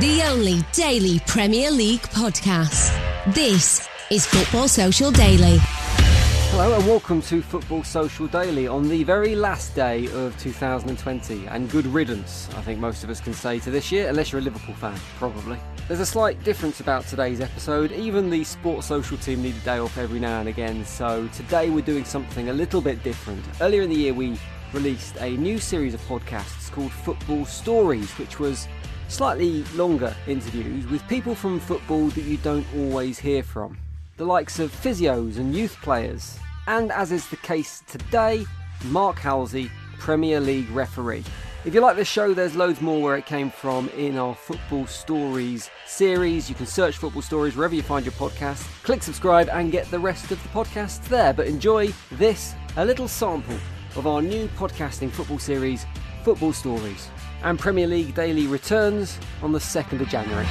The only daily Premier League podcast. This is Football Social Daily. Hello and welcome to Football Social Daily on the very last day of 2020 and good riddance, I think most of us can say to this year, unless you're a Liverpool fan, probably. There's a slight difference about today's episode. Even the Sports Social team need a day off every now and again, so today we're doing something a little bit different. Earlier in the year, we released a new series of podcasts called Football Stories, which was slightly longer interviews with people from football that you don't always hear from. The likes of physios and youth players. And as is the case today, Mark Halsey, Premier League referee. If you like this show, there's loads more where it came from in our Football Stories series. You can search Football Stories wherever you find your podcast. Click subscribe and get the rest of the podcast there. But enjoy this, a little sample of our new podcasting football series, Football Stories and Premier League Daily returns on the 2nd of January.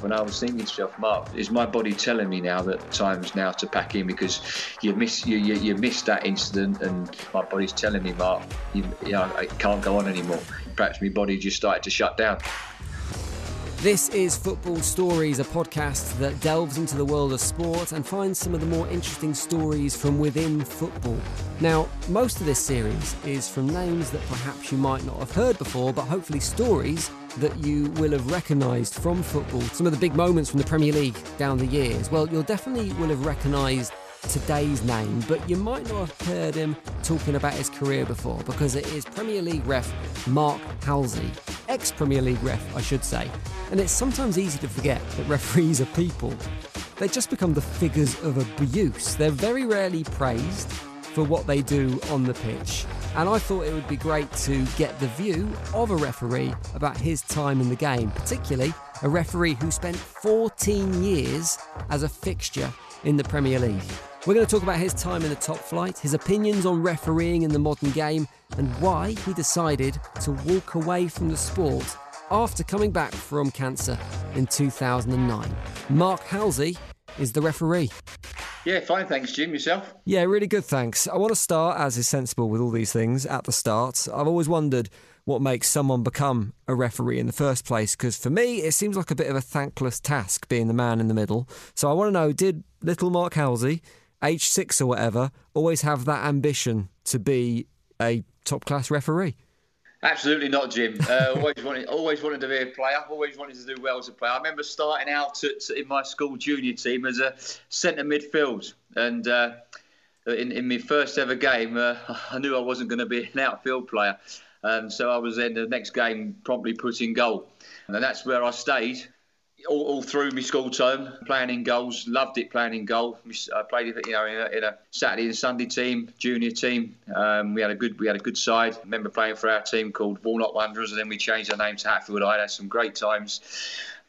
When I was thinking to myself, Mark, is my body telling me now that time's now to pack in because you miss you, you, you missed that incident and my body's telling me, Mark, you, you know, I can't go on anymore. Perhaps my body just started to shut down. This is Football Stories, a podcast that delves into the world of sport and finds some of the more interesting stories from within football. Now, most of this series is from names that perhaps you might not have heard before, but hopefully stories that you will have recognised from football. Some of the big moments from the Premier League down the years. Well, you'll definitely will have recognised today's name, but you might not have heard him talking about his career before because it is Premier League ref Mark Halsey, ex Premier League ref, I should say. And it's sometimes easy to forget that referees are people. They just become the figures of abuse. They're very rarely praised for what they do on the pitch. And I thought it would be great to get the view of a referee about his time in the game, particularly a referee who spent 14 years as a fixture in the Premier League. We're going to talk about his time in the top flight, his opinions on refereeing in the modern game, and why he decided to walk away from the sport after coming back from cancer in 2009. Mark Halsey is the referee. Yeah, fine, thanks, Jim. Yourself? Yeah, really good, thanks. I want to start, as is sensible with all these things, at the start. I've always wondered what makes someone become a referee in the first place, because for me, it seems like a bit of a thankless task being the man in the middle. So I want to know did little Mark Halsey, age six or whatever, always have that ambition to be a top class referee? Absolutely not, Jim. Uh, always wanted, always wanted to be a player. Always wanted to do well as a player. I remember starting out at, in my school junior team as a centre midfield, and uh, in, in my first ever game, uh, I knew I wasn't going to be an outfield player. Um, so I was in the next game promptly put in goal, and that's where I stayed all, all, through my school term, playing in goals. Loved it playing in goal. I played, it, you know, in a, in a Saturday and Sunday team, junior team. Um, we had a good, we had a good side. I remember playing for our team called Walnut Wanderers, and then we changed our name to Hatfield. I had some great times.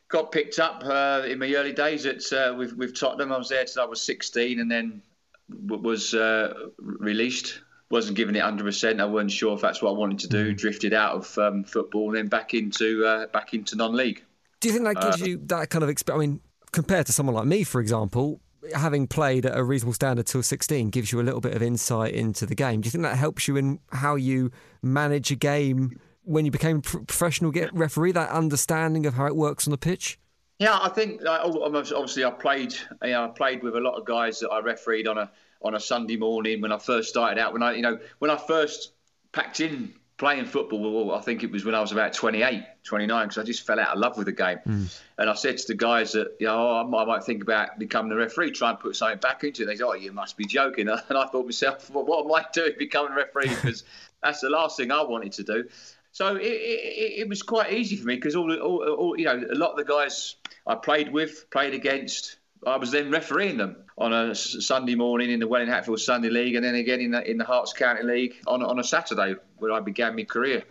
Got picked up uh, in my early days at uh, with, with Tottenham. I was there till I was 16, and then was uh, released wasn't giving it 100%. I wasn't sure if that's what I wanted to do. Mm. Drifted out of um, football and then back into uh, back into non-league. Do you think that gives uh, you that kind of experience? I mean, compared to someone like me, for example, having played at a reasonable standard till 16 gives you a little bit of insight into the game. Do you think that helps you in how you manage a game when you became a professional get referee? That understanding of how it works on the pitch. Yeah, I think obviously I played. You know, I played with a lot of guys that I refereed on a on a Sunday morning when I first started out. When I, you know, when I first packed in playing football, I think it was when I was about 28, 29, because I just fell out of love with the game. Mm. And I said to the guys that, you know, oh, I might think about becoming a referee, try and put something back into it. They said, oh, you must be joking. And I thought myself, well, what am I doing becoming a referee? Because that's the last thing I wanted to do. So it, it, it was quite easy for me because all, all, all, you know, a lot of the guys I played with, played against, I was then refereeing them on a Sunday morning in the Welwyn Hatfield Sunday League, and then again in the in the Herts County League on on a Saturday where I began my career.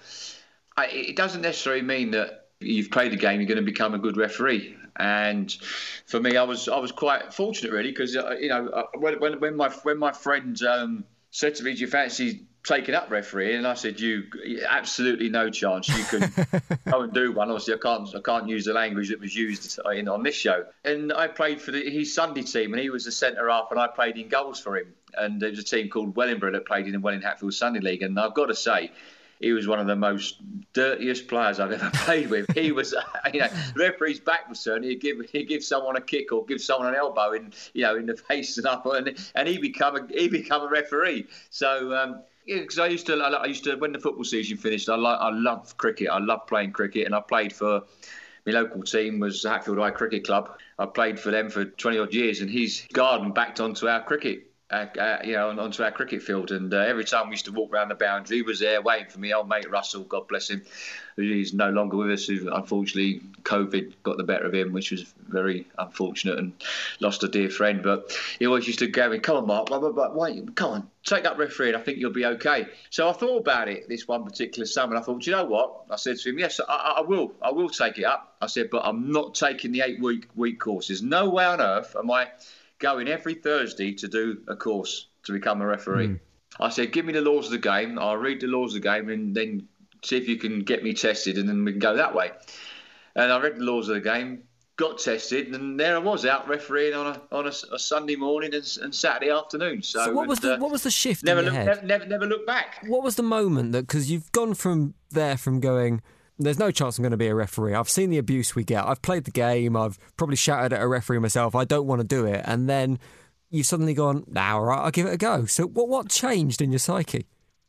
I, it doesn't necessarily mean that you've played the game, you're going to become a good referee. And for me, I was I was quite fortunate really because uh, you know uh, when, when, my when my friend um, said to me, "Do you fancy taking up refereeing, and I said, "You absolutely no chance. You can go and do one." Obviously, I can't. I can't use the language that was used in, on this show. And I played for the, his Sunday team, and he was a centre half, and I played in goals for him. And there was a team called Wellingborough that played in the Welwyn Hatfield Sunday League, and I've got to say, he was one of the most dirtiest players I've ever played with. He was, you know, referee's back was turned. He'd give he'd give someone a kick or give someone an elbow in, you know, in the face and up, and and he become a he become a referee. So. Um, because I used to, I used to when the football season finished. I like, I love cricket. I love playing cricket, and I played for my local team was Hatfield Hyde Cricket Club. I played for them for 20 odd years, and his garden backed onto our cricket uh, you know, onto our cricket field. And uh, every time we used to walk around the boundary, he was there waiting for me. Old mate Russell, God bless him, he's no longer with us. Unfortunately COVID got the better of him, which was very unfortunate, and lost a dear friend. But he always used to go, "Come on, Mark, blah, blah, blah. Why, come on, take up refereeing. I think you'll be okay." So I thought about it this one particular summer, and I thought, you know what? I said to him, "Yes, I, I will. I will take it up." I said, "But I'm not taking the eight week week course. There's no way on earth am I." Going every Thursday to do a course to become a referee. Mm. I said, give me the laws of the game. I'll read the laws of the game and then see if you can get me tested, and then we can go that way. And I read the laws of the game, got tested, and there I was out refereeing on a on a, a Sunday morning and, and, Saturday afternoon. So, so what was the uh, what was the shift? Never look, never, never never look back. What was the moment that because you've gone from there from going. There's no chance I'm going to be a referee. I've seen the abuse we get. I've played the game. I've probably shouted at a referee myself. I don't want to do it. And then you've suddenly gone, nah, all right, I'll give it a go. So what what changed in your psyche?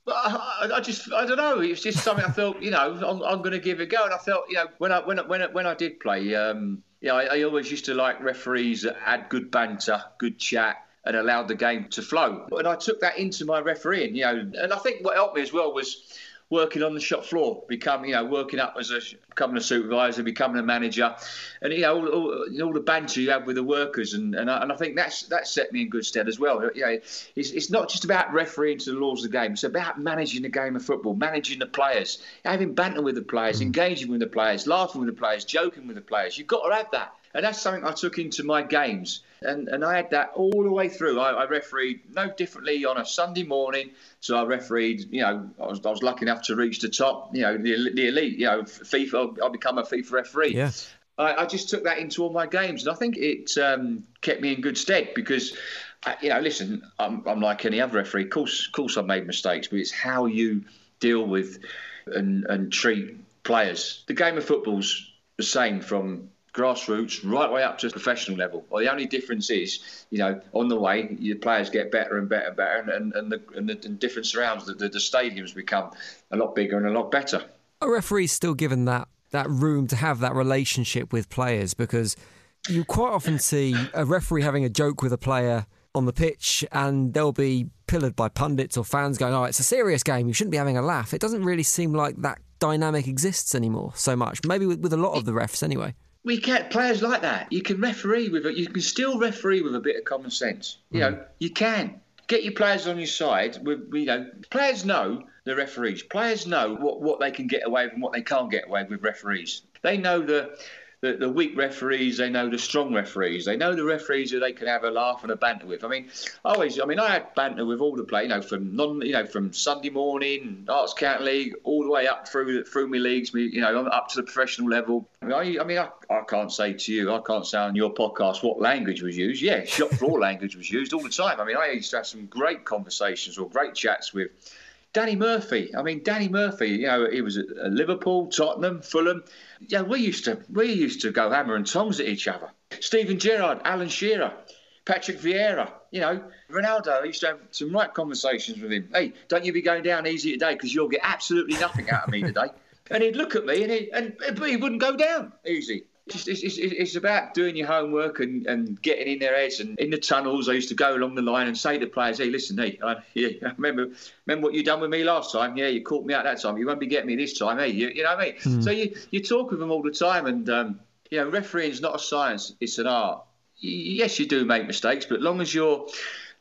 I, I just I don't know. It was just something I felt you know I'm, I'm going to give it a go, and I felt you know when I when I, when I, when I did play, um, you know, I, I always used to like referees that had good banter, good chat, and allowed the game to flow. And I took that into my refereeing, you know, and I think what helped me as well was working on the shop floor, becoming, you know, working up as a becoming a supervisor, becoming a manager, and you know all, all, all the banter you have with the workers, and and I, and I, think that's that set me in good stead as well. You know, it's, it's not just about refereeing to the laws of the game; it's about managing the game of football, managing the players, having banter with the players, mm. engaging with the players, laughing with the players, joking with the players. You've got to have that. And that's something I took into my games. And, and I had that all the way through. I, I refereed no differently on a Sunday morning. So I refereed, you know, I was, I was lucky enough to reach the top, you know, the, the elite, you know, FIFA, I become a FIFA referee. Yeah. I, I, just took that into all my games. And I think it um, kept me in good stead because, uh, you know, listen, I'm, I'm like any other referee. Of course, of course, I've made mistakes, but it's how you deal with and, and treat players. The game of football's the same from grassroots right way up to professional level. Well, the only difference is, you know, on the way, your players get better and better and better, and, and, the, and the and different surrounds, the, the, the stadiums become a lot bigger and a lot better. A referee's still given that, that room to have that relationship with players because you quite often see a referee having a joke with a player on the pitch and they'll be pillared by pundits or fans going, oh, it's a serious game, you shouldn't be having a laugh. It doesn't really seem like that dynamic exists anymore so much, maybe with, with a lot of the refs anyway we get players like that. You can referee with it. You can still referee with a bit of common sense. You hmm. know, you can get your players on your side. With you know, players know the referees. Players know what, what they can get away with and what they can't get away with referees. They know the the, the weak referees, they know the strong referees. They know the referees who they can have a laugh and a banter with. I mean, I always. I mean, I had banter with all the players. You know, from non, you know, from Sunday morning Herts County League all the way up through through my leagues. Me, you know, up to the professional level. I mean, I, I mean, I, I can't say to you, I can't say on your podcast what language was used. Yeah, shop floor language was used all the time. I mean, I used to have some great conversations or great chats with Danny Murphy. I mean, Danny Murphy. You know, he was at Liverpool, Tottenham, Fulham. Yeah, we used to we used to go hammer and tongs at each other. Steven Gerrard, Alan Shearer, Patrick Vieira. You know, Ronaldo. I used to have some right conversations with him. Hey, don't you be going down easy today because you'll get absolutely nothing out of me today. and he'd look at me and he and but he wouldn't go down easy. It's, it's, it's, about doing your homework and, and getting in their heads. And in the tunnels, I used to go along the line and say to players, "Hey, listen, hey, I, yeah, remember remember what you done with me last time? Yeah, you caught me out that time. You won't be getting me this time, hey? You, you know what I mean? Mm. So you you talk with them all the time, and um, you know, refereeing is not a science; it's an art. Yes, you do make mistakes, but as long as you're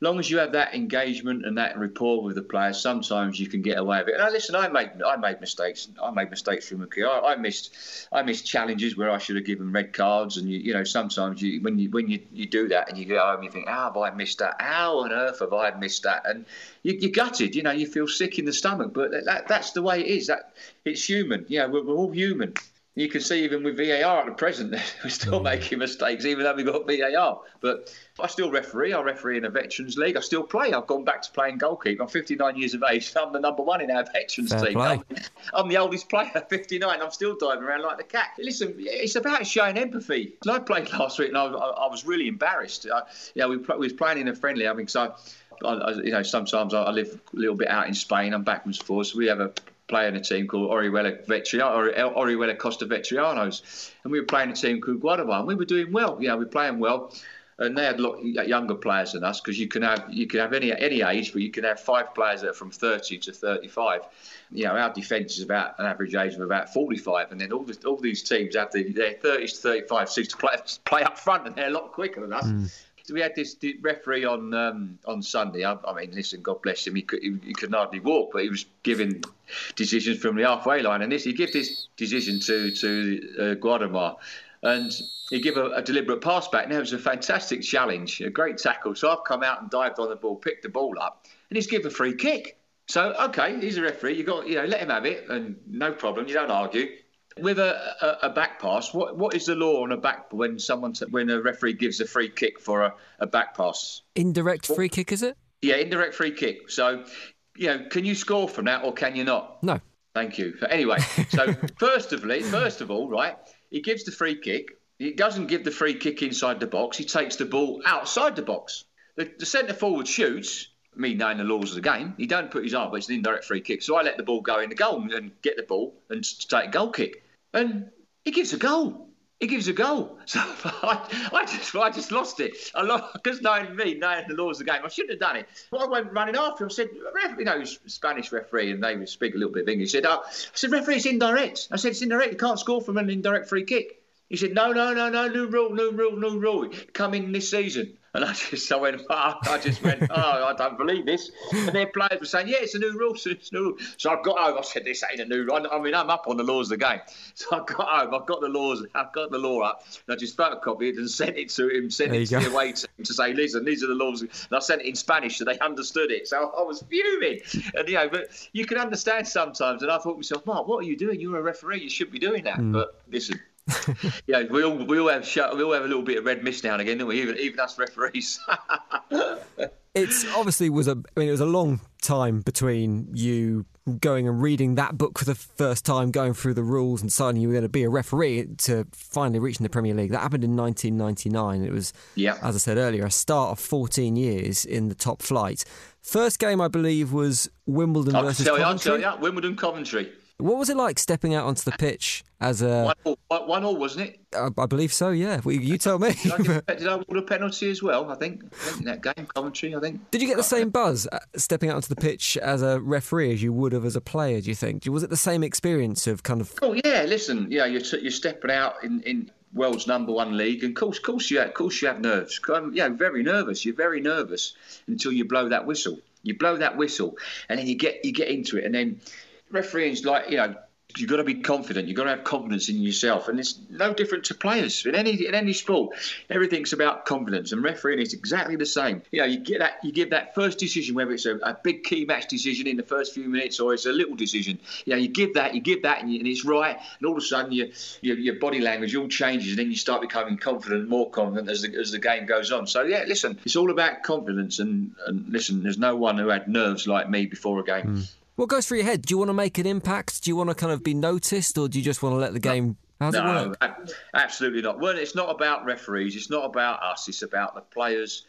long as you have that engagement and that rapport with the players, sometimes you can get away with it. Listen, I made I made mistakes. I made mistakes my career. I, I, missed I missed challenges where I should have given red cards. And you, you know, sometimes you when you when you, you do that and you go home, you think, how have I missed that? How on earth have I missed that? And you, you're gutted. You know, you feel sick in the stomach. But that, that's the way it is. That it's human. Know, we're, we're all human you can see even with VAR at the present, we're still mm. making mistakes, even though we've got VAR. But I still referee. I referee in a Veterans League. I still play. I've gone back to playing goalkeeper. I'm 59 years of age. I'm the number one in our Veterans Fair team. I'm, I'm, the oldest player, 59. I'm still diving around like the cat. Listen, it's about showing empathy. I played last week and I, I, I was really embarrassed. I, yeah, we, we was playing in a friendly. I mean, so I, you know, sometimes I, live a little bit out in Spain. I'm backwards and forwards. So we have a playing a team called Orihuela Veterano, Orihuela Costa Veteranos, and we were playing a team called Guadalajara, and we were doing well. You know, we were playing well, and they had a lot younger players than us because you can have you can have any any age, but you can have five players that are from 30 to 35. You know, our defence is about an average age of about 45, and then all all these teams have the, their 30s to 35 seems to play play up front, and they're a lot quicker than us. Mm we had this referee on um, on Sunday. I, I, mean, listen, God bless him. He, could, he, he could hardly walk, but he was giving decisions from the halfway line. And this, he gave this decision to to uh, Guardamar, and he gave a, a, deliberate pass back. Now it was a fantastic challenge, a great tackle. So I've come out and dived on the ball, picked the ball up, and he's given a free kick. So okay, he's a referee. You got you know let him have it, and no problem. You don't argue with a, a, a, back pass, what what is the law on a back when someone when a referee gives a free kick for a, a back pass? Indirect free kick, is it? Yeah, indirect free kick. So, you know, can you score from that or can you not? No. Thank you. Anyway, so first of all, first of all, right, he gives the free kick. He doesn't give the free kick inside the box. He takes the ball outside the box. The, the centre forward shoots me knowing the laws of the game, he don't put his arm, but it's an indirect free kick. So I let the ball go in the goal and get the ball and take a goal kick and he gives a goal. He gives a goal. So I, I just I just lost it. I lost because knowing me, knowing the laws of the game, I shouldn't have done it. But I went running after him. I said, you know, Spanish referee, and they would speak a little bit of English. He said, oh. I said, referee, it's indirect. I said, it's indirect. You can't score from an indirect free kick. He said, no, no, no, no, new rule, new rule, new rule. Come in this season. And I just, I went, oh, I just went, oh, I don't believe this. And their players were saying, yeah, it's a new rule, so it's new rule. So I got home, I said, this ain't a new rule. I mean, I'm up on the laws of the game. So I got home, I've got the laws, I've got the law up, and I just photocopied it and sent it to him, sent there it to the away team to say, listen, these are the laws. And I sent it in Spanish so they understood it. So I was fuming. And, you know, but you can understand sometimes. And I thought to myself, Mark, what are you doing? You're a referee, you should be doing that. Mm. But listen, yeah, we all we all have we all have a little bit of red mist now and again, don't we? Even even us referees. it's obviously was a I mean it was a long time between you going and reading that book for the first time, going through the rules and deciding you were going to be a referee to finally reaching the Premier League. That happened in 1999. It was, yeah. as I said earlier, a start of 14 years in the top flight. First game, I believe, was Wimbledon I'll versus tell you, Coventry. I'll tell you, Wimbledon Coventry. What was it like stepping out onto the pitch as a one all, one all wasn't it? I, I believe so. Yeah, well, you tell me. did, I get, did I a penalty as well? I think, I think in that game, Coventry. I think. Did you get the same buzz uh, stepping out onto the pitch as a referee as you would have as a player? Do you think? Was it the same experience of kind of? Oh yeah, listen, yeah, you're you're stepping out in in world's number one league, and of course, of course you, have, of course you have nerves. Yeah, very nervous. You're very nervous until you blow that whistle. You blow that whistle, and then you get you get into it, and then refereeing's like you know You've got to be confident. You've got to have confidence in yourself, and it's no different to players in any in any sport. Everything's about confidence, and refereeing is exactly the same. You know, you get that you give that first decision, whether it's a, a big key match decision in the first few minutes or it's a little decision. You know, you give that, you give that, and, you, and it's right, and all of a sudden your, your your body language all changes, and then you start becoming confident, more confident as the as the game goes on. So yeah, listen, it's all about confidence, and and listen, there's no one who had nerves like me before a game. Mm. What goes through your head? Do you want to make an impact? Do you want to kind of be noticed, or do you just want to let the game? How's no, it work? absolutely not. Well, it's not about referees. It's not about us. It's about the players,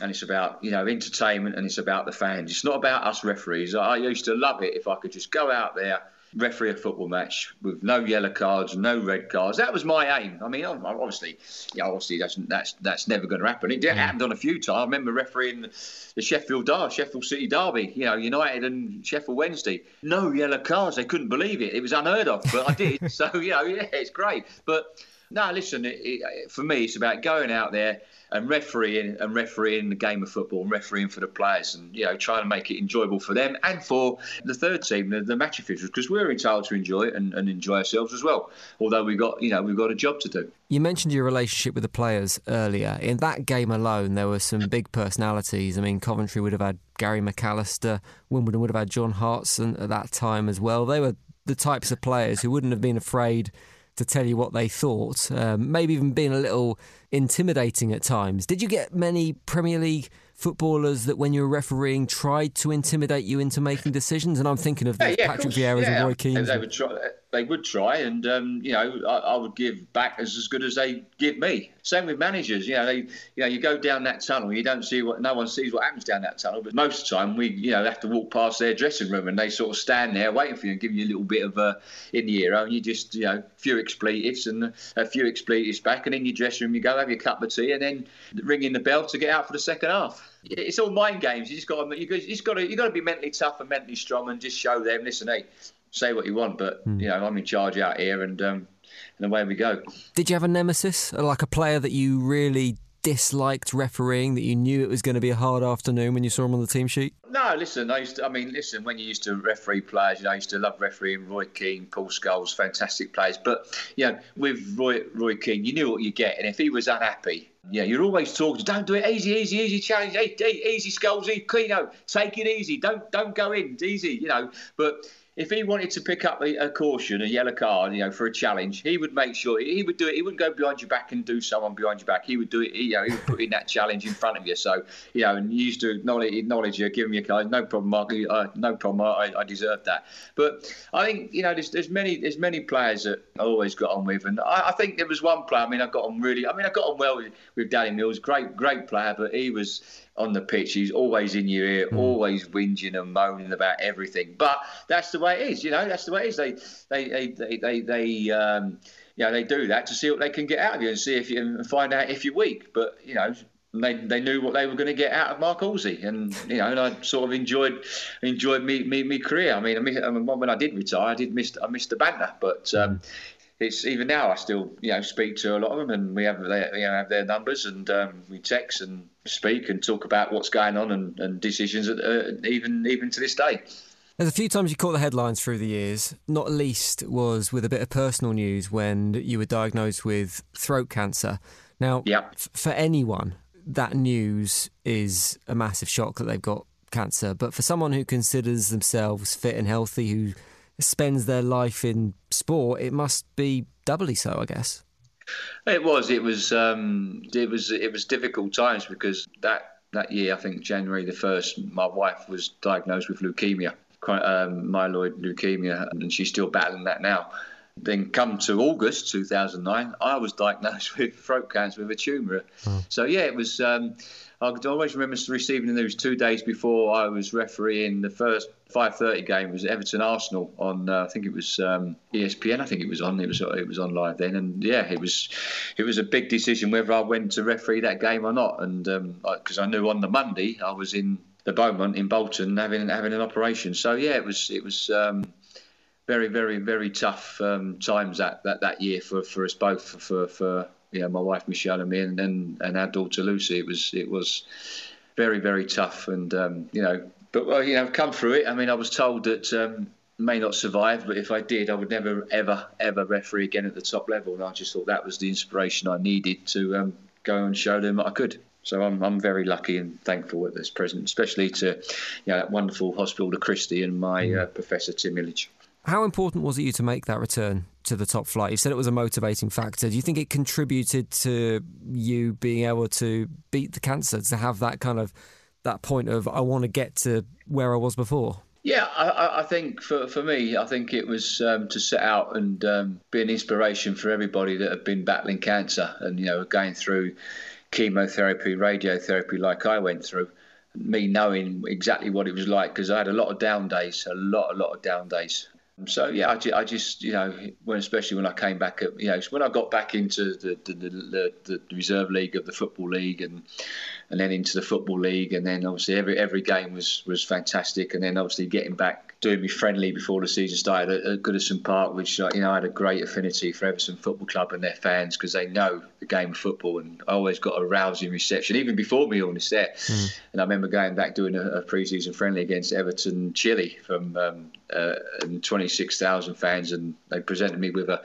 and it's about you know entertainment, and it's about the fans. It's not about us referees. I used to love it if I could just go out there referee a football match with no yellow cards, no red cards. That was my aim. I mean, obviously, yeah, obviously that's that's that's never going to happen. It mm. happened on a few times. I remember refereeing the Sheffield Derby, Sheffield City Derby. You know, United and Sheffield Wednesday. No yellow cards. They couldn't believe it. It was unheard of, but I did. so you know, yeah, it's great. But no, listen. It, it, for me, it's about going out there and refereeing and refereeing the game of football and refereeing for the players and you know trying to make it enjoyable for them and for the third team, the, the match officials, because we're entitled to enjoy it and, and enjoy ourselves as well. Although we got you know we've got a job to do. You mentioned your relationship with the players earlier. In that game alone, there were some big personalities. I mean, Coventry would have had Gary McAllister, Wimbledon would have had John Hartson at that time as well. They were the types of players who wouldn't have been afraid to tell you what they thought, um, maybe even being a little intimidating at times. Did you get many Premier League footballers that, when you were refereeing, tried to intimidate you into making decisions? And I'm thinking of yeah, yeah, Patrick Vieira's yeah. and Roy Keane. They would try they would try, and um, you know, I, I, would give back as, as good as they give me. Same with managers. You know, they, you know, you go down that tunnel, you don't see what no one sees what happens down that tunnel. But most of the time, we, you know, have to walk past their dressing room, and they sort of stand there waiting for you and give you a little bit of uh, in the ear, and you just, you know, a few expletives and a few expletives back, and in your dressing room you go have your cup of tea, and then ringing the bell to get out for the second half. It's all mind games. You just got to, you just got to, you got to be mentally tough and mentally strong, and just show them, listen, hey say what you want, but mm. you know I'm in charge out here, and um, and away we go. Did you have a nemesis, like a player that you really disliked refereeing, that you knew it was going to be a hard afternoon when you saw him on the team sheet? No, listen, I used to, I mean, listen, when you used to referee players, you know, I used to love refereeing Roy Keane, Paul Scholes, fantastic players. But, you know, with Roy, Roy Keane, you knew what you get. And if he was unhappy, yeah, you're always talking. Don't do it easy, easy, easy challenge. Hey, hey, easy, Scholes, easy, know, take it easy. Don't don't go in. It's easy, you know. But if he wanted to pick up a, a, caution, a yellow card, you know, for a challenge, he would make sure he would do it. He wouldn't go behind your back and do someone behind your back. He would do it. You know, he would put in that challenge in front of you. So, you know, and you used to acknowledge, acknowledge you, give him your card. No problem, Mark. Uh, no problem. I, I deserve that. But I think you know, there's, there's many there's many players that I always got on with, and I, I think there was one player. I mean, I got on really. I mean, I got on well with, with Danny Mills. Great, great player, but he was on the pitch. He's always in your ear, mm. always whinging and moaning about everything. But that's the way it is, you know. That's the way it is. They, they, they, they, they, they um, you know, they do that to see what they can get out of you and see if you and find out if you're weak. But you know, they, they knew what they were going to get out of Mark Halsey, and you know, and I sort of enjoyed enjoyed me me, me career. I mean, I mean, when I did retire, I did miss I missed the banter, but um, it's even now I still you know speak to a lot of them, and we have their you know have their numbers, and um, we text and speak and talk about what's going on and, and decisions, uh, even even to this day. There's a few times you caught the headlines through the years. Not least was with a bit of personal news when you were diagnosed with throat cancer. Now, yep. f- for anyone, that news is a massive shock that they've got cancer. But for someone who considers themselves fit and healthy, who spends their life in sport, it must be doubly so, I guess. It was. It was. Um, it was. It was difficult times because that that year, I think January the first, my wife was diagnosed with leukemia, um, myeloid leukemia, and she's still battling that now. Then come to August 2009, I was diagnosed with throat cancer with a tumour. Oh. So yeah, it was. Um, I always remember receiving the news two days before I was refereeing the first 5:30 game. Was Everton Arsenal on. Uh, I think it was um, ESPN. I think it was on. It was it was on live then, and yeah, it was it was a big decision whether I went to referee that game or not, and because um, I knew on the Monday I was in the Beaumont in Bolton having having an operation. So yeah, it was it was. Um, very, very, very tough um, times that, that, that year for, for us both, for, for, for my wife Michelle and me, and and, and our daughter Lucy. It was it was very very tough, and um, you know, but well, you know, I've come through it. I mean, I was told that um, may not survive, but if I did, I would never, ever, ever referee again at the top level. And I just thought that was the inspiration I needed to um, go and show them I could. So I'm, I'm very lucky and thankful at this present, especially to you know, that wonderful hospital to Christie and my uh, professor Tim Illich. How important was it you to make that return to the top flight? You said it was a motivating factor. Do you think it contributed to you being able to beat the cancer, to have that kind of that point of I want to get to where I was before? Yeah, I, I, think for, for me, I think it was um, to set out and um, be an inspiration for everybody that have been battling cancer and you know going through chemotherapy, radiotherapy, like I went through. Me knowing exactly what it was like because I had a lot of down days, a lot, a lot of down days. So yeah, I, I, just you know when especially when I came back at you know when I got back into the the, the, the reserve league of the football league and and then into the football league. And then obviously every every game was was fantastic. And then obviously getting back doing me friendly before the season started at, Goodison Park, which you know I had a great affinity for Everton Football Club and their fans because they know the game of football, and I always got a rousing reception even before me illness there. Mm. And I remember going back doing a, a pre-season friendly against Everton Chile from um, uh, 26,000 fans, and they presented me with a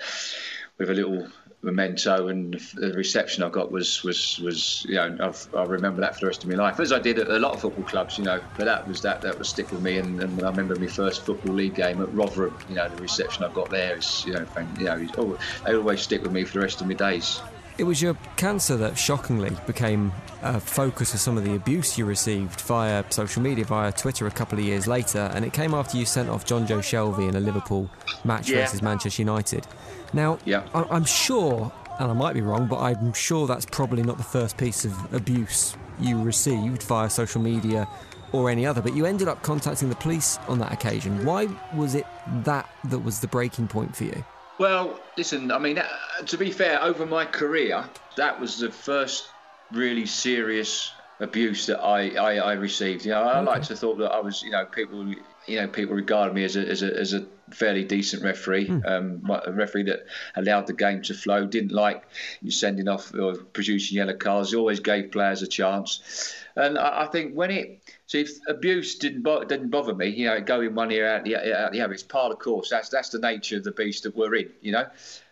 with a little memento and the reception I got was was was you know I've, i remember that for the rest of my life as I did at a lot of football clubs you know but that was that that was stick with me and, and I remember my first football league game at Rotherham you know the reception I got there is you know you know oh, they always stick with me for the rest of my days. It was your cancer that shockingly became a focus of some of the abuse you received via social media, via Twitter a couple of years later, and it came after you sent off Jonjo Shelvey in a Liverpool match yeah. versus Manchester United. Now, yeah. I- I'm sure, and I might be wrong, but I'm sure that's probably not the first piece of abuse you received via social media or any other, but you ended up contacting the police on that occasion. Why was it that that was the breaking point for you? Well, listen, I mean, uh, to be fair, over my career, that was the first really serious abuse that I, I, I received. You know, I okay. like to thought that I was, you know, people, you know, people regarded me as a, as a, as a fairly decent referee, mm. um, a referee that allowed the game to flow, didn't like you sending off or producing yellow cards, always gave players a chance. And I, I think when it, so if abuse didn't bo- didn't bother me, you know, going one ear out the, out the other, it's part of course. That's that's the nature of the beast that we're in, you know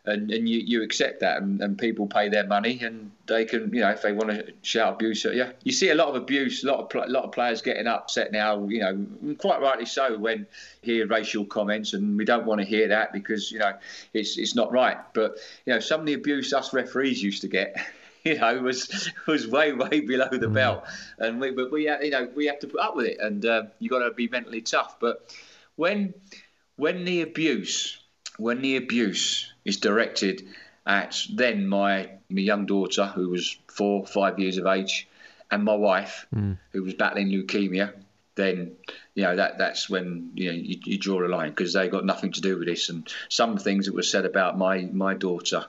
and, and you, you accept that, and, and people pay their money, and they can, you know, if they want to shout abuse at you. You see a lot of abuse, a lot of a lot of players getting upset now, you know, quite rightly so when hear racial comments, and we don't want to hear that because you know it's it's not right. But you know, some of the abuse us referees used to get. you know, was was way way below the mm. belt, and we but we you know we have to put up with it, and uh, you got to be mentally tough. But when when the abuse when the abuse is directed at then my, my young daughter, who was four, five years of age, and my wife, mm. who was battling leukemia, then you know that that's when you know you, you draw a line because they got nothing to do with this. And some things that were said about my my daughter,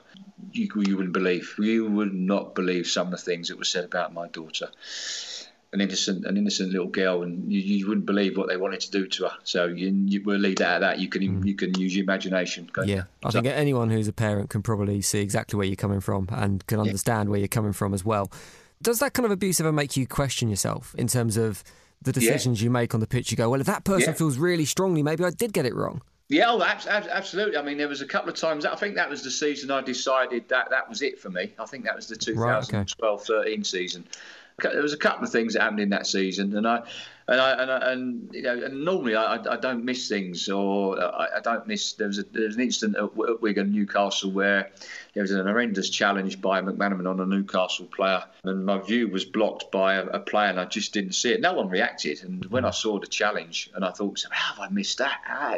you you wouldn't believe. You would not believe some of the things that were said about my daughter an innocent an innocent little girl, and you, you wouldn't believe what they wanted to do to her. So you, you we'll leave that at that. You can mm. you can use your imagination. Yeah, I think anyone who's a parent can probably see exactly where you're coming from and can understand yeah. where you're coming from as well. Does that kind of abuse ever make you question yourself in terms of the decisions yeah. you make on the pitch? You go, well, if that person yeah. feels really strongly, maybe I did get it wrong. Yeah, oh, absolutely. I mean, there was a couple of times. I think that was the season I decided that that was it for me. I think that was the 2012-13 right, okay. season there was a couple of things that happened in that season, and I and I and, I, and you know, and normally I, I don't miss things, or I, I don't miss. There was a, there was an incident at, at Wigan, Newcastle, where there was an horrendous challenge by McManaman on a Newcastle player, and my view was blocked by a, a, player, and I just didn't see it. No one reacted, and when I saw the challenge, and I thought, how have I missed that? Ah,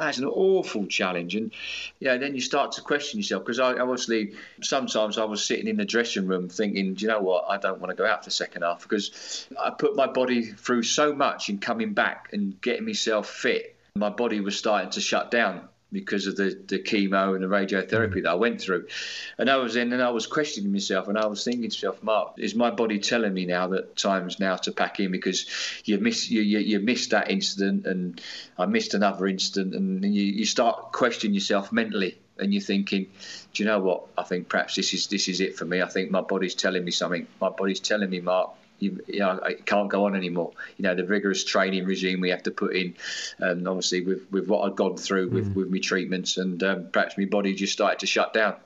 that's an awful challenge. And know, then you start to question yourself because I obviously sometimes I was sitting in the dressing room thinking, do you know what? I don't want to go out for the second half because I put my body through so much in coming back and getting myself fit. My body was starting to shut down because of the, the chemo and the radiotherapy mm. that I went through. And I was in and I was questioning myself and I was thinking to myself, Mark, is my body telling me now that time's now to pack in because you miss you, you, you missed that incident and I missed another incident and you, you start questioning yourself mentally and you're thinking, do you know what? I think perhaps this is this is it for me. I think my body's telling me something. My body's telling me, Mark, you, you know, it can't go on anymore. You know, the rigorous training regime we have to put in, and obviously with, with what I'd gone through with, mm. with my treatments, and um, perhaps my body just started to shut down.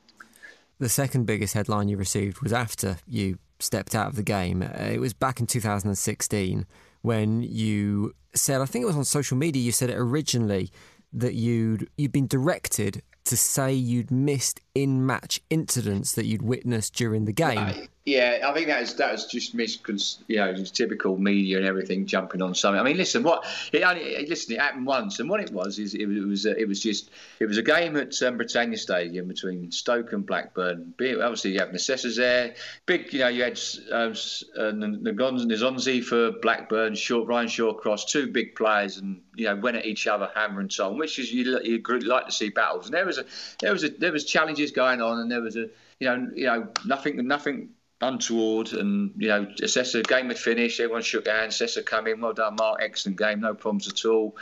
The second biggest headline you received was after you stepped out of the game. It was back in 2016 when you said, I think it was on social media, you said it originally that you'd you'd been directed to say you'd missed in match incidents that you'd witnessed during the game. Yeah, I think that is that was just mis, you know, typical media and everything jumping on something. I mean, listen, what it only listen, it happened once, and what it was is it was it was just it was a game at um, Britannia Stadium between Stoke and Blackburn. Obviously, you have Necessors there, big, you know, you had um, uh, N'Zonzi for Blackburn, Short Ryan Shawcross, two big players, and you know went at each other, hammer and so on, which is you you like to see battles. And there was a there was a there was challenges going on, and there was a you know you know nothing nothing untoward and you know assessor game had finished everyone shook hands assessor come in well done mark excellent game no problems at all.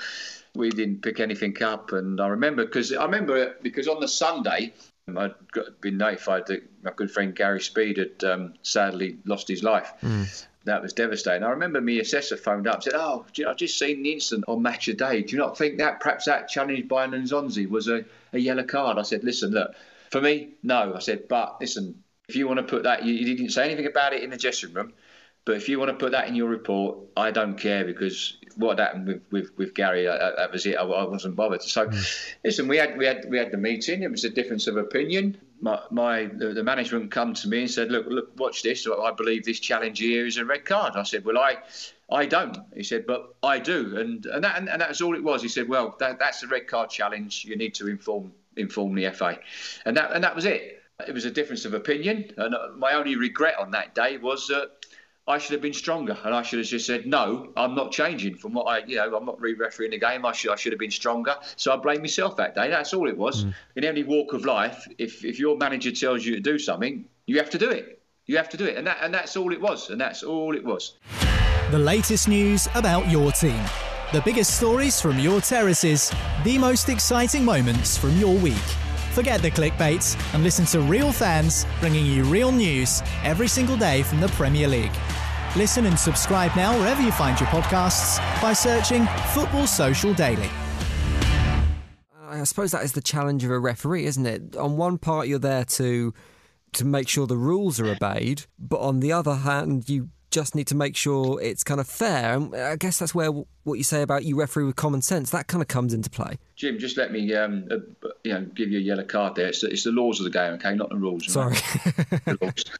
We didn't pick anything up and i remember because i remember because on the sunday i'd got, been notified that my good friend gary speed had um, sadly lost his life. Mm. that was devastating. I remember me assessor phoned up and said oh i've just seen the incident on match of day. Do you not think that perhaps that challenge by N'Zonzi was a, a yellow card? I said listen look for me, no. I said, but listen, if you want to put that, you, you didn't say anything about it in the dressing room. But if you want to put that in your report, I don't care because what happened with with, with Gary, uh, that was it. I, I wasn't bothered. So, mm. listen, we had we had we had the meeting. It was a difference of opinion. My, my the, the, management come to me and said, look, look, watch this. I believe this challenge here is a red card. I said, well, I I don't. He said, but I do. And and that and, and that's all it was. He said, well, that, that's a red card challenge. You need to inform inform the FA, and that and that was it. It was a difference of opinion, and uh, my only regret on that day was that I should have been stronger, and I should have just said, "No, I'm not changing from what I, you know, I'm not re-refereeing the game. I should, I should have been stronger." So I blame myself that day. That's all it was. Mm. In any walk of life, if if your manager tells you to do something, you have to do it. You have to do it, and that and that's all it was, and that's all it was. The latest news about your team. The biggest stories from your terraces, the most exciting moments from your week. Forget the clickbaits and listen to real fans bringing you real news every single day from the Premier League. Listen and subscribe now wherever you find your podcasts by searching Football Social Daily. I suppose that is the challenge of a referee, isn't it? On one part, you're there to to make sure the rules are obeyed, but on the other hand, you just need to make sure it's kind of fair. And I guess that's where what you say about you referee with common sense that kind of comes into play. Jim, just let me um, uh, you know give you a yellow card there. It's, it's the laws of the game, okay, not the rules. Sorry.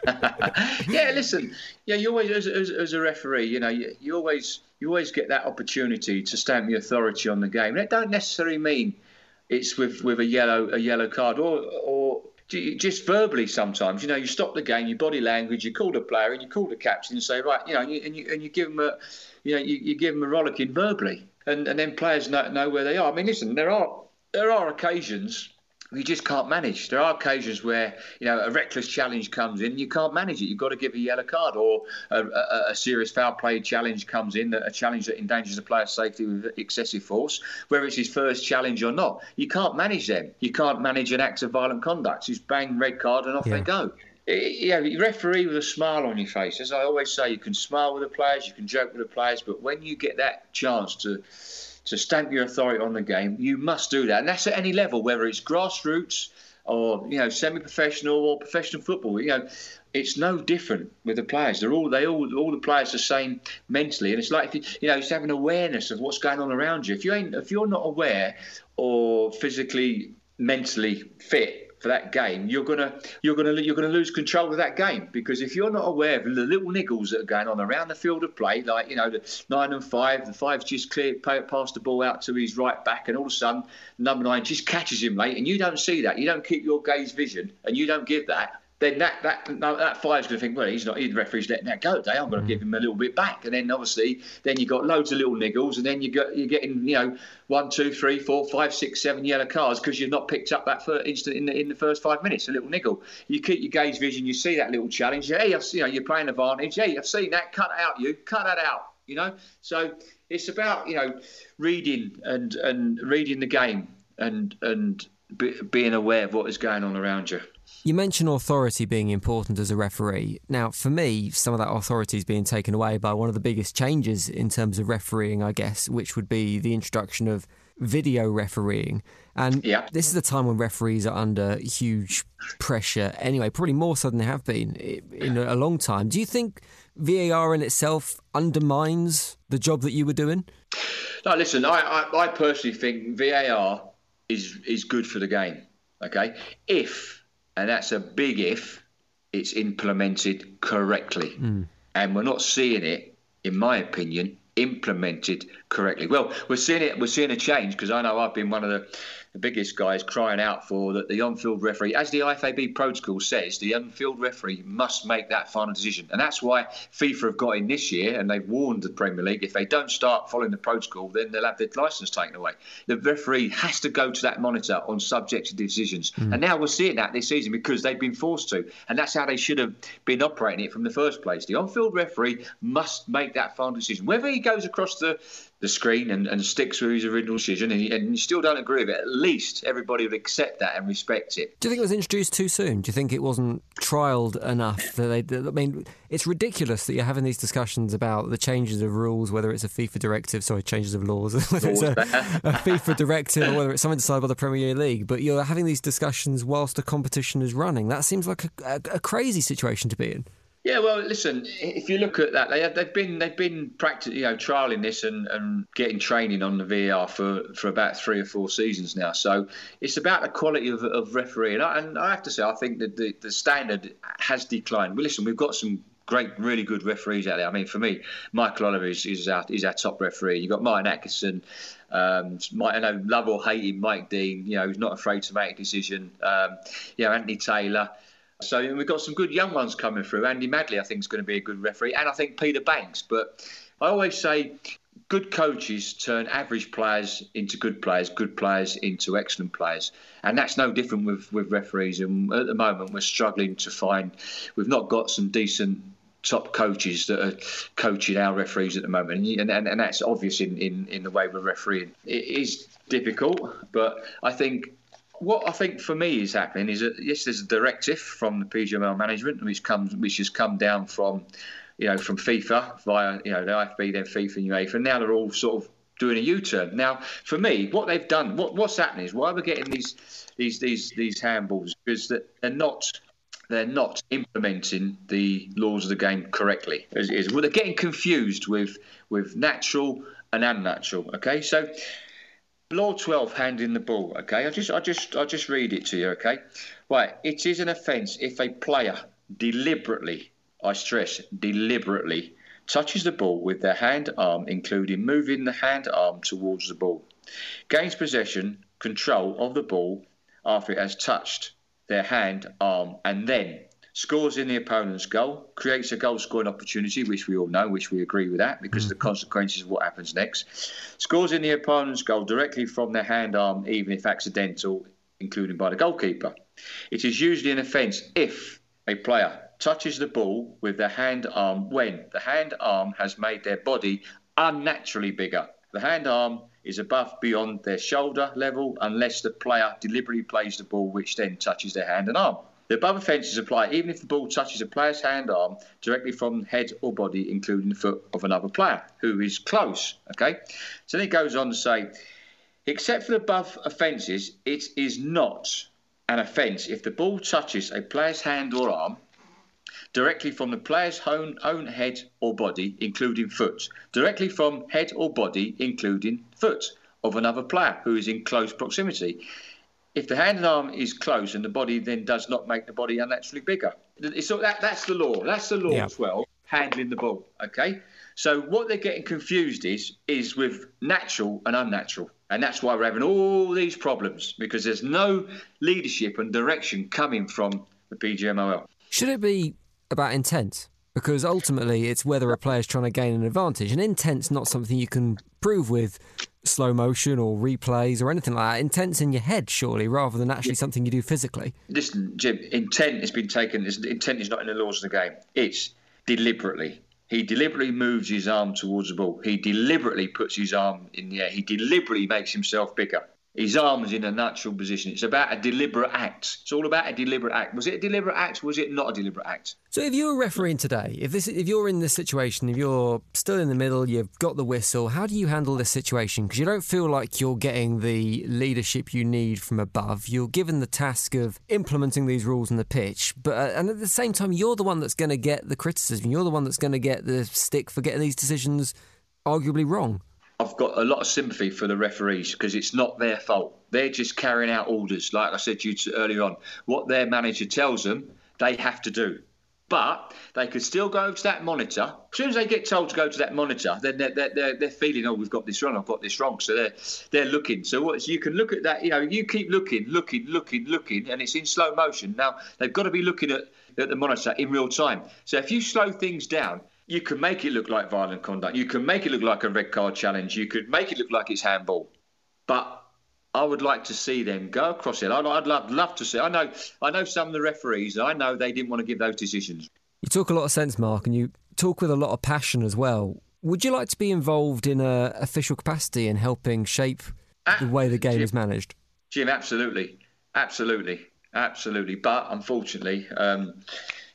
yeah, listen. Yeah, you always as, as, as, a referee, you know, you, you always you always get that opportunity to stamp your authority on the game. That don't necessarily mean it's with, with a yellow a yellow card or or just verbally sometimes, you know, you stop the game, your body language, you call the player and you call the captain and say, right, you know, and you, and you, and you give them a, you know, you, you give them a rollicking verbally, and, and then players know, know where they are. I mean, listen, there are there are occasions you just can't manage. There are occasions where you know a reckless challenge comes in, you can't manage it. You've got to give a yellow card, or a, a, a serious foul play challenge comes in, a challenge that endangers the player's safety with excessive force, whether it's his first challenge or not. You can't manage them. You can't manage an act of violent conduct. Just bang red card and off yeah. they go. Yeah, you referee with a smile on your face. As I always say, you can smile with the players, you can joke with the players, but when you get that chance to to stamp your authority on the game, you must do that. And that's at any level, whether it's grassroots or you know semi-professional or professional football. You know, it's no different with the players. They're all they all all the players are the same mentally, and it's like you, you know, it's having awareness of what's going on around you. If you ain't, if you're not aware or physically, mentally fit for that game, you're gonna you're gonna you're gonna lose control of that game. Because if you're not aware of the little niggles that are going on around the field of play, like you know the nine and five, the five's just clear passed the ball out to his right back, and all of a sudden number nine just catches him late, and you don't see that, you don't keep your gaze vision, and you don't give that then that that no, that five's going to think, well, he's not. He, the referee's letting that go today. I'm going to hmm. give him a little bit back, and then obviously, then you have got loads of little niggles, and then you got you're getting you know one, two, three, four, five, six, seven yellow cards because you've not picked up that first instant in the in the first five minutes. A little niggle. You keep your gaze vision. You see that little challenge. Hey, I've, you know you're playing advantage. Hey, I've seen that. Cut out. You cut that out. You know. So it's about you know reading and and reading the game and and be, being aware of what is going on around you. You mentioned authority being important as a referee. Now, for me, some of that authority is being taken away by one of the biggest changes in terms of refereeing, I guess, which would be the introduction of video refereeing. And yeah. this is a time when referees are under huge pressure anyway, probably more so than they have been in a long time. Do you think VAR in itself undermines the job that you were doing? No, listen, I, I, I personally think VAR is is good for the game. Okay, if and that's a big if it's implemented correctly, mm. and we're not seeing it, in my opinion, implemented correctly. Well, we're seeing it. We're seeing a change because I know I've been one of the the biggest guys crying out for that the on-field referee, as the IFAB protocol says, the on-field referee must make that final decision, and that's why FIFA have got in this year, and they've warned the Premier League if they don't start following the protocol, then they'll have their licence taken away. The referee has to go to that monitor on subjective decisions, mm. and now we're seeing that this season because they've been forced to, and that's how they should have been operating it from the first place. The on-field referee must make that final decision, whether he goes across the the screen and, and sticks with his original decision, and, and you still don't agree with it, at least everybody would accept that and respect it. Do you think it was introduced too soon? Do you think it wasn't trialled enough? That they, I mean, it's ridiculous that you're having these discussions about the changes of rules, whether it's a FIFA directive, sorry, changes of laws, whether it's a, a FIFA directive or whether it's something decided by the Premier League, but you're having these discussions whilst the competition is running. That seems like a, a, a crazy situation to be in. Yeah, well, listen. If you look at that, they have, they've been they've been practicing, you know, trialing this and, and getting training on the VAR for, for about three or four seasons now. So it's about the quality of, of refereeing. And I, and I have to say, I think that the, the standard has declined. Well, listen, we've got some great, really good referees out there. I mean, for me, Michael Oliver is, is our is our top referee. You've got Martin Atkinson. Um, I know, love or hate him, Mike Dean. You know, he's not afraid to make a decision. Um, you know, Anthony Taylor. So we've got some good young ones coming through. Andy Madley, I think, is going to be a good referee, and I think Peter Bankes. But I always say good coaches turn average players into good players, good players into excellent players, and that's no different with with referees. And at the moment, we're struggling to find. We've not got some decent top coaches that are coaching our referees at the moment, and and, and that's obvious in, in in the way we're refereeing. It is difficult, but I think what I think for me is happening is that yes, there's a directive from the PGMOL management, which comes, which has come down from, you know, from FIFA via, you know, the IFAB, then FIFA and UEFA, and now they're all sort of doing a U-turn. Now, for me, what they've done, what, what's happening is why we're getting these, these, these, these handballs is that they're not they're not implementing the laws of the game correctly. Is well, they're getting confused with with natural and unnatural. Okay, so Law 12, handing the ball. Okay, I just, I just, I just read it to you. Okay, right. It is an offence if a player deliberately, I stress, deliberately touches the ball with their hand, arm, including moving the hand, arm towards the ball, gains possession, control of the ball after it has touched their hand, arm, and then scores in the opponent's goal, creates a goal scoring opportunity, which we all know, which we agree with that because mm-hmm. the consequences of what happens next. Scores in the opponent's goal directly from their hand arm, even if accidental, including by the goalkeeper. It is usually an offence if a player touches the ball with their hand arm when the hand arm has made their body unnaturally bigger. The hand arm is above beyond their shoulder level unless the player deliberately plays the ball, which then touches their hand and arm. The above offences apply even if the ball touches a player's hand or arm directly from head or body, including the foot of another player who is close. Okay, so then it goes on to say, except for the above offences, it is not an offence if the ball touches a player's hand or arm directly from the player's own, own head or body, including foot, directly from head or body, including foot of another player who is in close proximity if the hand and arm is closed and the body then does not make the body unnaturally bigger. So that, that's the law. That's the law yeah. 12, handling the ball. Okay. So what they're getting confused is is with natural and unnatural. And that's why we're having all these problems because there's no leadership and direction coming from the PGMOL. Should it be about intent? Because ultimately, it's whether a player's trying to gain an advantage, and intent's not something you can prove with slow motion or replays or anything like that. Intent's in your head, surely, rather than actually something you do physically. Listen, Jim, intent has been taken. Intent is not in the laws of the game. It's deliberately. He deliberately moves his arm towards the ball. He deliberately puts his arm in the air. He deliberately makes himself bigger. His arms in a natural position. It's about a deliberate act. It's all about a deliberate act. Was it a deliberate act? Was it not a deliberate act? So, if you're refereeing today, if this, if you're in this situation, if you're still in the middle, you've got the whistle. How do you handle this situation? Because you don't feel like you're getting the leadership you need from above. You're given the task of implementing these rules on the pitch, but uh, and at the same time, you're the one that's going to get the criticism. You're the one that's going to get the stick for getting these decisions arguably wrong. I've got a lot of sympathy for the referees because it's not their fault. They're just carrying out orders, like I said to you earlier on. What their manager tells them, they have to do. But they could still go to that monitor. As soon as they get told to go to that monitor, then they're, they're, they're, they're feeling, oh, we've got this wrong, I've got this wrong. So they're they're looking. So what? You can look at that. You know, you keep looking, looking, looking, looking, and it's in slow motion. Now they've got to be looking at, at the monitor in real time. So if you slow things down, you can make it look like violent conduct. You can make it look like a red card challenge. You could make it look like it's handball. But I would like to see them go across it. I'd, I'd love, love to see. I know, I know some of the referees. I know they didn't want to give those decisions. You talk a lot of sense, Mark, and you talk with a lot of passion as well. Would you like to be involved in a official capacity in helping shape the way the game Jim, is managed? Jim, absolutely, absolutely, absolutely. But unfortunately, um,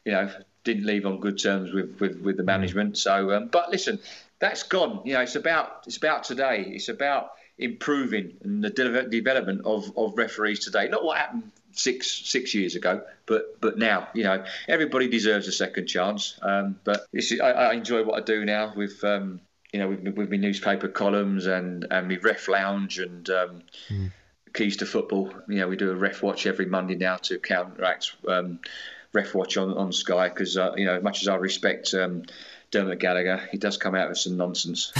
you know, didn't leave on good terms with with, with the management. So, um, but listen, that's gone. You know, it's about it's about today. It's about improving and the de- development of, of referees today. Not what happened six six years ago, but but now. You know, everybody deserves a second chance. Um, but I, I, enjoy what I do now with. Um, you know, with, with my newspaper columns and and my ref lounge and mm. keys to football. You know, we do a ref watch every Monday now to counteract um, ref watch on, on Sky because uh, you know, much as I respect um, Dermot Gallagher, he does come out with some nonsense.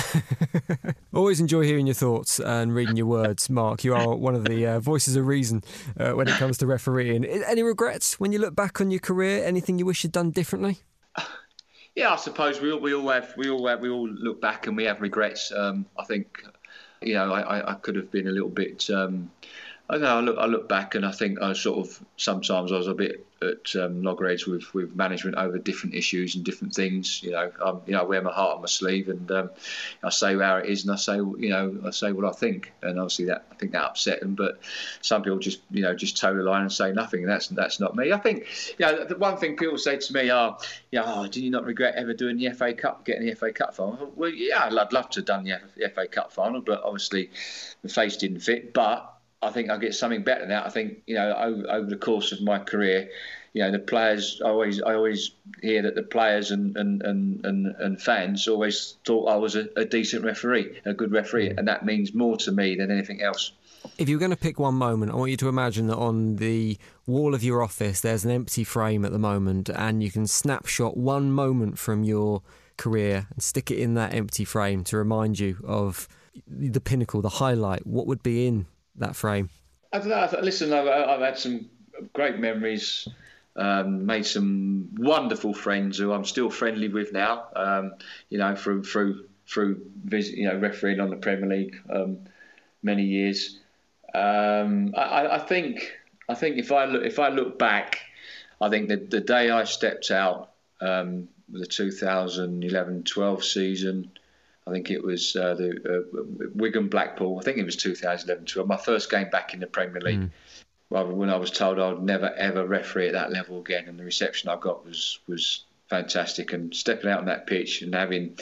Always enjoy hearing your thoughts and reading your words, Mark. You are one of the uh, voices of reason uh, when it comes to refereeing. Any regrets when you look back on your career? Anything you wish you'd done differently? Yeah, I suppose we all, we all have we all have, we all look back and we have regrets. Um, I think you know I, I, could have been a little bit. Um, I know. I look, I look back and I think I sort of sometimes I was a bit at um, loggerheads with, with management over different issues and different things. You know, um, you know, I wear my heart on my sleeve and um, I say how it is and I say, you know, I say what I think. And obviously that I think that upset them. But some people just, you know, just toe the line and say nothing. And that's that's not me. I think, you know, the one thing people say to me are, know, oh, do you not regret ever doing the FA Cup, getting the FA Cup final? Well, yeah, I'd love to have done the FA Cup final, but obviously the face didn't fit. But I think I'll get something better than that. I think you know over, over, the course of my career, you know the players. I always I always hear that the players and and, and, and, and fans always thought I was a, a, decent referee, a good referee, mm. and that means more to me than anything else. If you're going to pick one moment, I want you to imagine that on the wall of your office there's an empty frame at the moment, and you can snapshot one moment from your career and stick it in that empty frame to remind you of the pinnacle, the highlight. What would be in that frame? I don't know. Listen, I've, I've had some great memories. Um, made some wonderful friends who I'm still friendly with now. Um, you know, through through through visit, you know refereeing on the Premier League um, many years. Um, I, I, think I think if I look if I look back, I think the day I stepped out, um, the 2011-12 season, I think it was uh, the uh, Wigan Blackpool. I think it was 2011 My first game back in the Premier League. Mm. Well, when I was told I would never ever referee at that level again, and the reception I got was was fantastic. And stepping out on that pitch and having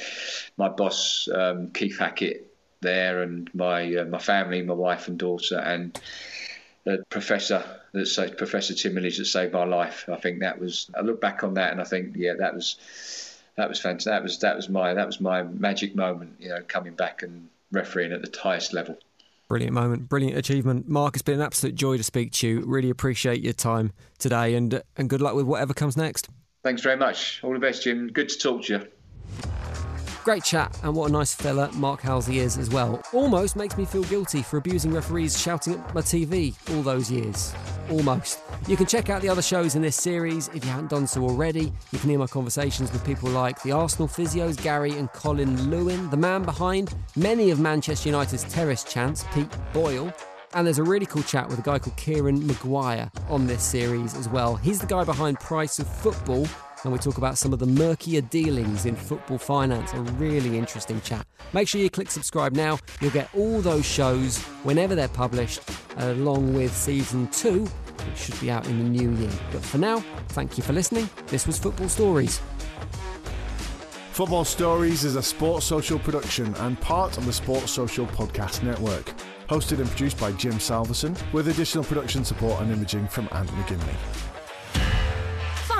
my boss um, Keith Hackett there, and my uh, my family, my wife and daughter, and the professor that saved Professor Tim Illidge that saved my life. I think that was. I look back on that and I think, yeah, that was that was fantastic. That was that was my that was my magic moment. You know, coming back and refereeing at the highest level. Brilliant moment, brilliant achievement, Mark. It's been an absolute joy to speak to you. Really appreciate your time today, and and good luck with whatever comes next. Thanks very much. All the best, Jim. Good to talk to you. Great chat, and what a nice fella Mark Halsey is as well. Almost makes me feel guilty for abusing referees shouting at my TV all those years. Almost. You can check out the other shows in this series if you haven't done so already. You can hear my conversations with people like the Arsenal physios Gary and Colin Lewin, the man behind many of Manchester United's terrace chants, Pete Boyle. And there's a really cool chat with a guy called Kieran Maguire on this series as well. He's the guy behind Price of Football and we talk about some of the murkier dealings in football finance. A really interesting chat. Make sure you click subscribe now. You'll get all those shows whenever they're published, along with season two, which should be out in the new year. But for now, thank you for listening. This was Football Stories. Football Stories is a sports social production and part of the Sports Social Podcast Network. Hosted and produced by Jim Salverson, with additional production support and imaging from Ant McGinley.